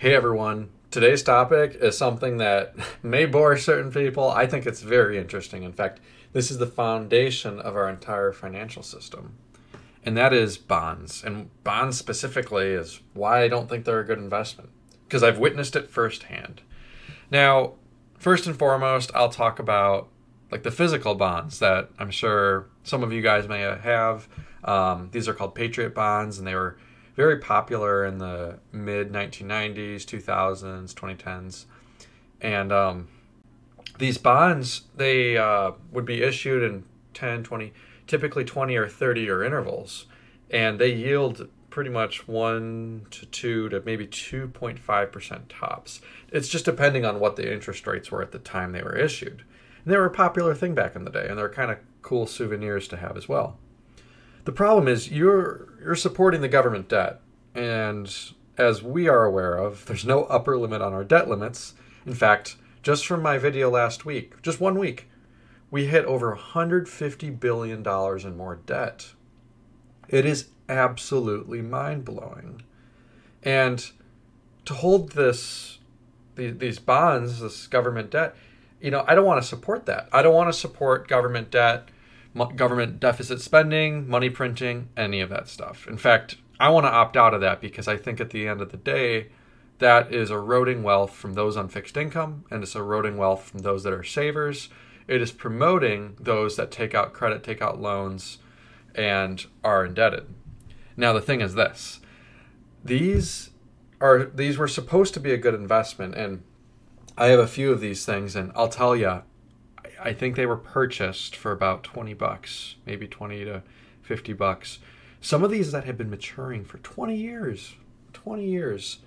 Hey everyone, today's topic is something that may bore certain people. I think it's very interesting. In fact, this is the foundation of our entire financial system, and that is bonds. And bonds specifically is why I don't think they're a good investment because I've witnessed it firsthand. Now, first and foremost, I'll talk about like the physical bonds that I'm sure some of you guys may have. Um, these are called Patriot bonds, and they were very popular in the mid 1990s, 2000s, 2010s. And um, these bonds, they uh, would be issued in 10, 20, typically 20 or 30 year intervals. And they yield pretty much 1 to 2 to maybe 2.5% tops. It's just depending on what the interest rates were at the time they were issued. And they were a popular thing back in the day, and they're kind of cool souvenirs to have as well. The problem is you're you're supporting the government debt, and as we are aware of, there's no upper limit on our debt limits. In fact, just from my video last week, just one week, we hit over 150 billion dollars in more debt. It is absolutely mind blowing, and to hold this these bonds, this government debt, you know, I don't want to support that. I don't want to support government debt government deficit spending, money printing, any of that stuff. In fact, I want to opt out of that because I think at the end of the day, that is eroding wealth from those on fixed income and it's eroding wealth from those that are savers. It is promoting those that take out credit, take out loans, and are indebted. Now the thing is this. These are these were supposed to be a good investment and I have a few of these things and I'll tell you I think they were purchased for about 20 bucks, maybe 20 to 50 bucks. Some of these that have been maturing for 20 years, 20 years,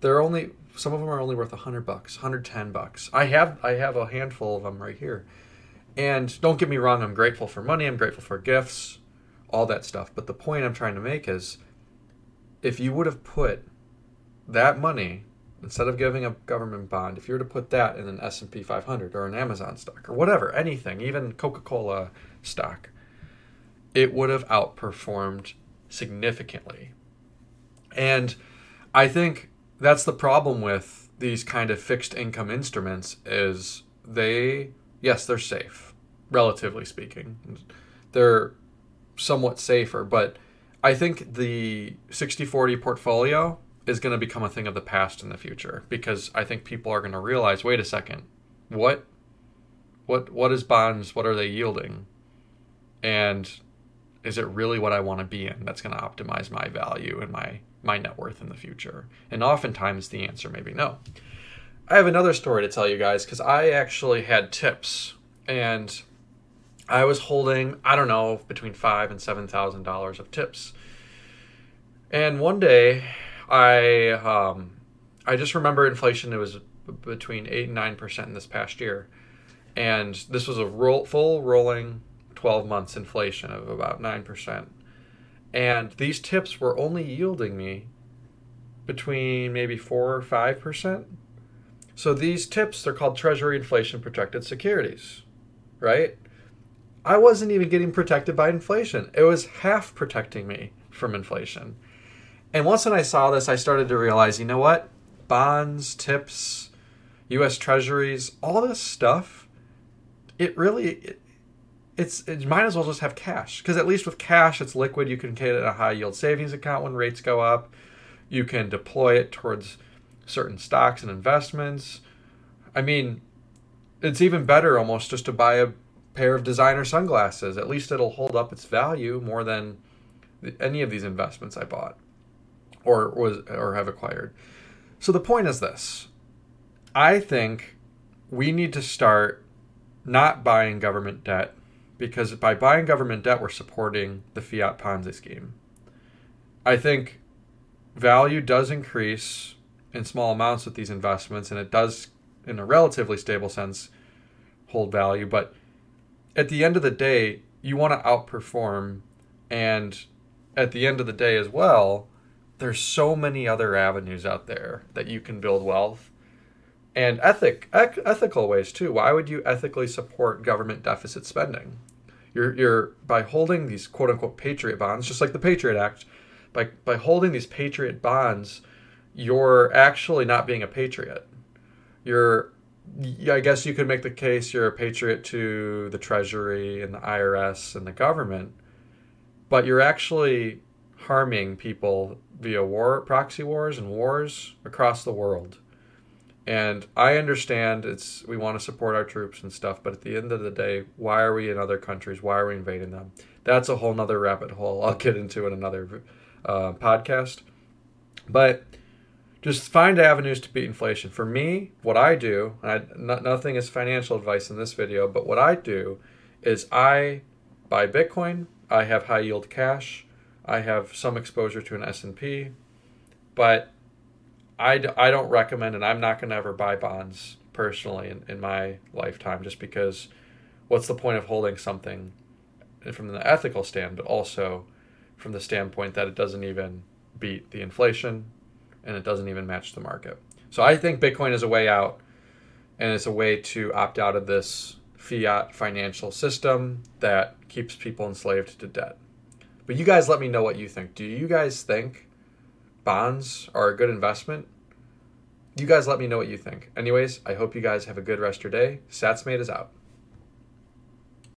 they're only some of them are only worth 100 bucks, 110 bucks. I have I have a handful of them right here. And don't get me wrong, I'm grateful for money, I'm grateful for gifts, all that stuff, but the point I'm trying to make is if you would have put that money instead of giving a government bond, if you were to put that in an S&P 500 or an Amazon stock or whatever, anything, even Coca-Cola stock, it would have outperformed significantly. And I think that's the problem with these kind of fixed income instruments is they yes, they're safe, relatively speaking. They're somewhat safer, but I think the 60/40 portfolio is going to become a thing of the past in the future because I think people are going to realize, wait a second, what, what, what is bonds? What are they yielding? And is it really what I want to be in that's going to optimize my value and my my net worth in the future? And oftentimes the answer may be no. I have another story to tell you guys because I actually had tips and I was holding I don't know between five and seven thousand dollars of tips. And one day I um, I just remember inflation. It was between eight and nine percent in this past year, and this was a roll, full rolling twelve months inflation of about nine percent. And these tips were only yielding me between maybe four or five percent. So these tips, they're called Treasury Inflation Protected Securities, right? I wasn't even getting protected by inflation. It was half protecting me from inflation. And once when I saw this, I started to realize, you know what? Bonds, tips, U.S. Treasuries, all this stuff, it really, it, it's it might as well just have cash because at least with cash, it's liquid. You can get it in a high yield savings account when rates go up. You can deploy it towards certain stocks and investments. I mean, it's even better almost just to buy a pair of designer sunglasses. At least it'll hold up its value more than any of these investments I bought or was or have acquired. So the point is this. I think we need to start not buying government debt because by buying government debt we're supporting the fiat Ponzi scheme. I think value does increase in small amounts with these investments and it does in a relatively stable sense hold value, but at the end of the day, you want to outperform and at the end of the day as well, there's so many other avenues out there that you can build wealth and ethic ethical ways too why would you ethically support government deficit spending you're, you're by holding these quote unquote patriot bonds just like the patriot act by by holding these patriot bonds you're actually not being a patriot. You're I guess you could make the case you're a patriot to the Treasury and the IRS and the government, but you're actually harming people via war, proxy wars, and wars across the world. And I understand it's we want to support our troops and stuff, but at the end of the day, why are we in other countries? Why are we invading them? That's a whole nother rabbit hole I'll get into in another uh, podcast. But just find avenues to beat inflation. For me, what I do, nothing is financial advice in this video, but what I do is I buy Bitcoin. I have high yield cash. I have some exposure to an S&P, but I, I don't recommend, and I'm not going to ever buy bonds personally in, in my lifetime just because what's the point of holding something from the ethical stand, but also from the standpoint that it doesn't even beat the inflation and it doesn't even match the market. So I think Bitcoin is a way out and it's a way to opt out of this fiat financial system that keeps people enslaved to debt. But you guys let me know what you think. Do you guys think bonds are a good investment? You guys let me know what you think. Anyways, I hope you guys have a good rest of your day. SatsMate is out.